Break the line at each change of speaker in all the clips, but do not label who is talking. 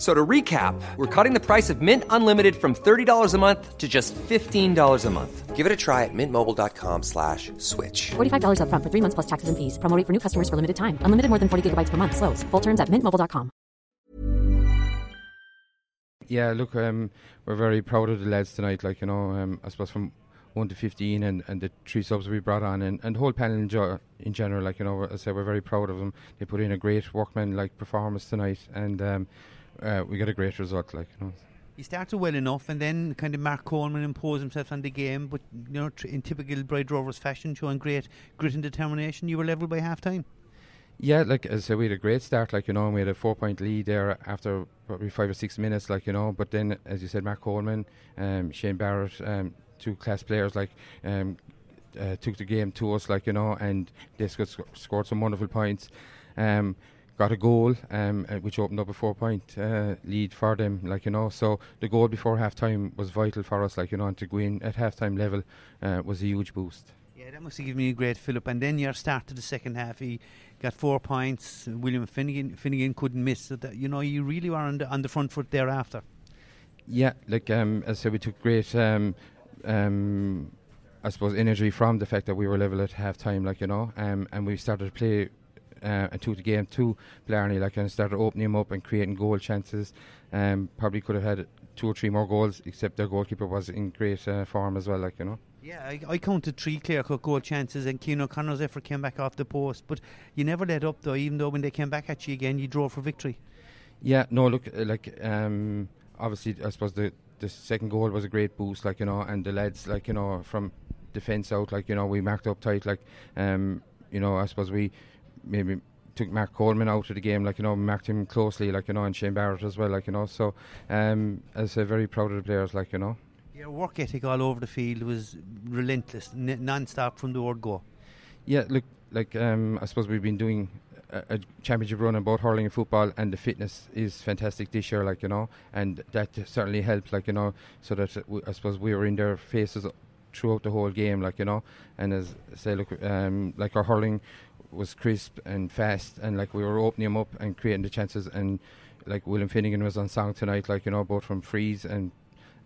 F- So to recap, we're cutting the price of Mint Unlimited from $30 a month to just $15 a month.
Give it a try at mintmobile.com slash switch.
$45 upfront for three months plus taxes and fees. Promo for new customers for limited time. Unlimited more than 40 gigabytes per month. Slows. Full terms at mintmobile.com.
Yeah, look, um, we're very proud of the lads tonight. Like you know, um, I suppose from one to fifteen, and, and the three subs we brought on, and, and the whole panel in, jo- in general. Like you know, as I said, we're very proud of them. They put in a great workman like performance tonight, and um, uh, we got a great result. Like you know.
He started well enough, and then kind of Mark Coleman imposed himself on the game. But you know, tr- in typical Bride Rovers fashion, showing great grit and determination, you were level by half time.
Yeah, like I said, we had a great start, like you know, and we had a four-point lead there after probably five or six minutes, like you know. But then, as you said, Mark Coleman, um, Shane Barrett, um, two class players, like um, uh, took the game to us, like you know, and they sc- scored some wonderful points. Um, got a goal, um, uh, which opened up a four-point uh, lead for them, like you know. So the goal before half-time was vital for us, like you know, and to go in at half-time level uh, was a huge boost.
Yeah, that must have given you a great fill up. And then your start to the second half, he got four points. William Finnegan, Finnegan couldn't miss. So that, you know, you really were on the, on the front foot thereafter.
Yeah, like um, as I said, we took great, um, um, I suppose, energy from the fact that we were level at half time, like you know, um, and we started to play uh, and took the game to Blarney, like and started opening them up and creating goal chances. Um, probably could have had two or three more goals, except their goalkeeper was in great uh, form as well, like you know.
Yeah, I, I counted three clear cut goal chances, and Keane O'Connor's effort came back off the post. But you never let up, though, even though when they came back at you again, you drove for victory.
Yeah, no, look, uh, like um, obviously, I suppose the the second goal was a great boost, like you know, and the lads, like you know, from defence out, like you know, we marked up tight, like um, you know, I suppose we maybe took Mark Coleman out of the game, like you know, marked him closely, like you know, and Shane Barrett as well, like you know. So, um, as I say, very proud of the players, like you know.
Your work ethic all over the field was relentless, n- non-stop from the word go.
Yeah, look, like um, I suppose we've been doing a, a championship run in both hurling and football, and the fitness is fantastic this year, like you know, and that certainly helped, like you know, so that w- I suppose we were in their faces throughout the whole game, like you know, and as I say, look, um, like our hurling was crisp and fast, and like we were opening them up and creating the chances, and like William Finnegan was on song tonight, like you know, both from frees and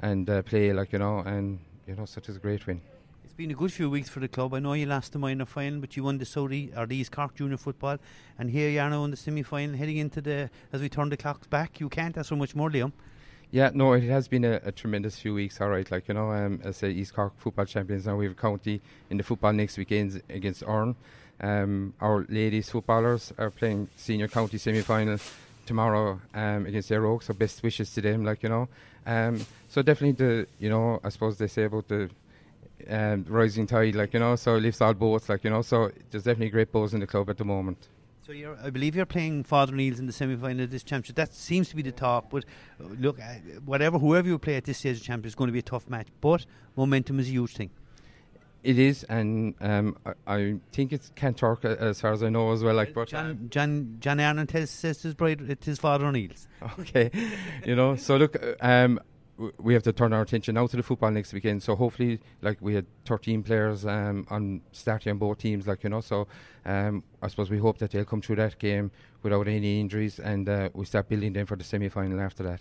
and uh, play, like you know, and you know, such is a great win.
It's been a good few weeks for the club. I know you lost the minor final, but you won the Saudi or the East Cork Junior Football, and here you are now in the semi-final, heading into the as we turn the clocks back. You can't ask for much more, Liam.
Yeah, no, it has been a, a tremendous few weeks. All right, like you know, um, as a East Cork football champions now, we have county in the football next weekend against Orne. Um, our ladies footballers are playing senior county semi-final tomorrow um, against Éire Óg. So best wishes to them, like you know. Um, so definitely the you know, I suppose they say about the um, rising tide, like you know, so lifts all boats, like you know. So there's definitely great buzz in the club at the moment.
So you're, I believe you're playing Father O'Neill's in the semi-final of this championship. That seems to be the top. But uh, look, whatever whoever you play at this stage of the championship is going to be a tough match. But momentum is a huge thing.
It is, and um, I, I think it's Cantork uh, as far as I know as well. Like, but
John John John Arnon tells says to his bride it's his Father O'Neill's.
okay, you know. So look, uh, um, we have to turn our attention now to the football next weekend. So hopefully, like we had 13 players um, on starting on both teams, like you know. So um, I suppose we hope that they'll come through that game without any injuries, and uh, we start building them for the semi-final after that.